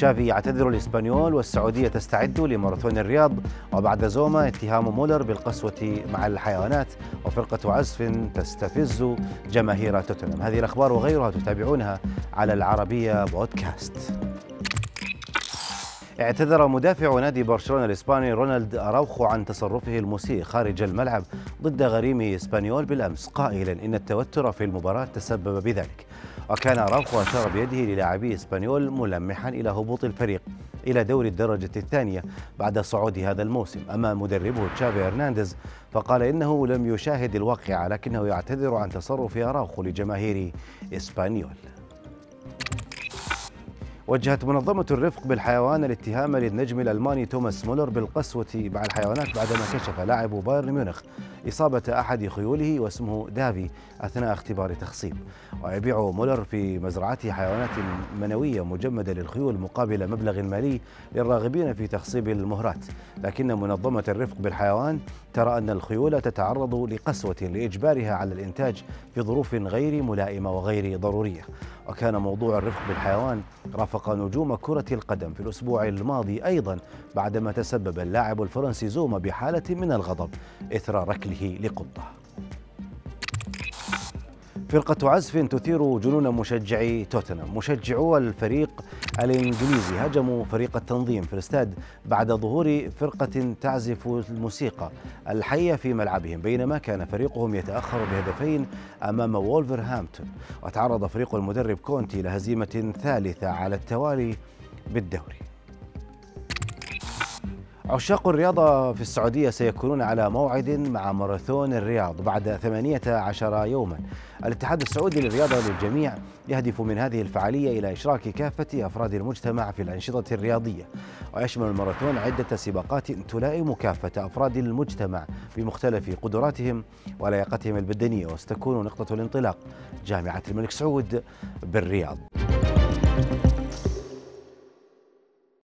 تشافي يعتذر لإسبانيول والسعودية تستعد لماراثون الرياض وبعد زوما اتهام مولر بالقسوة مع الحيوانات وفرقة عزف تستفز جماهير توتنهام. هذه الأخبار وغيرها تتابعونها على العربية بودكاست. اعتذر مدافع نادي برشلونة الإسباني رونالد أراوخو عن تصرفه المسيء خارج الملعب ضد غريمه إسبانيول بالأمس. قائلا إن التوتر في المباراة تسبب بذلك. وكان أراوخو أشار بيده للاعبي إسبانيول ملمحا إلى هبوط الفريق إلى دوري الدرجة الثانية بعد صعوده هذا الموسم. أما مدربه تشافي هرنانديز فقال إنه لم يشاهد الواقعة لكنه يعتذر عن تصرف أراوخو لجماهير إسبانيول. وجهت منظمة الرفق بالحيوان الاتهام للنجم الألماني توماس مولر بالقسوة مع الحيوانات بعدما كشف لاعب بايرن ميونخ إصابة أحد خيوله واسمه دافي أثناء اختبار تخصيب. ويبيع مولر في مزرعته حيوانات منوية مجمدة للخيول مقابل مبلغ مالي للراغبين في تخصيب المهرات. لكن منظمة الرفق بالحيوان ترى أن الخيول تتعرض لقسوة لإجبارها على الإنتاج في ظروف غير ملائمة وغير ضرورية. وكان موضوع الرفق بالحيوان رافق نجوم كرة القدم في الأسبوع الماضي أيضا بعدما تسبب اللاعب الفرنسي زوما بحالة من الغضب إثر ركله لقطة. فرقة عزف تثير جنون مشجعي توتنهام. مشجعو الفريق الإنجليزي. هاجموا فريق التنظيم في الاستاد بعد ظهور فرقة تعزف الموسيقى الحية في ملعبهم بينما كان فريقهم يتأخر بهدفين أمام وولفرهامبتون. وتعرض فريق المدرب كونتي لهزيمة ثالثة على التوالي بالدوري. عشاق الرياضة في السعودية سيكونون على موعد مع ماراثون الرياض بعد 18 يوما. الاتحاد السعودي للرياضة للجميع يهدف من هذه الفعالية إلى إشراك كافة أفراد المجتمع في الأنشطة الرياضية ويشمل الماراثون عدة سباقات تلائم كافة أفراد المجتمع بمختلف قدراتهم ولياقتهم البدنية وستكون نقطة الانطلاق جامعة الملك سعود بالرياض.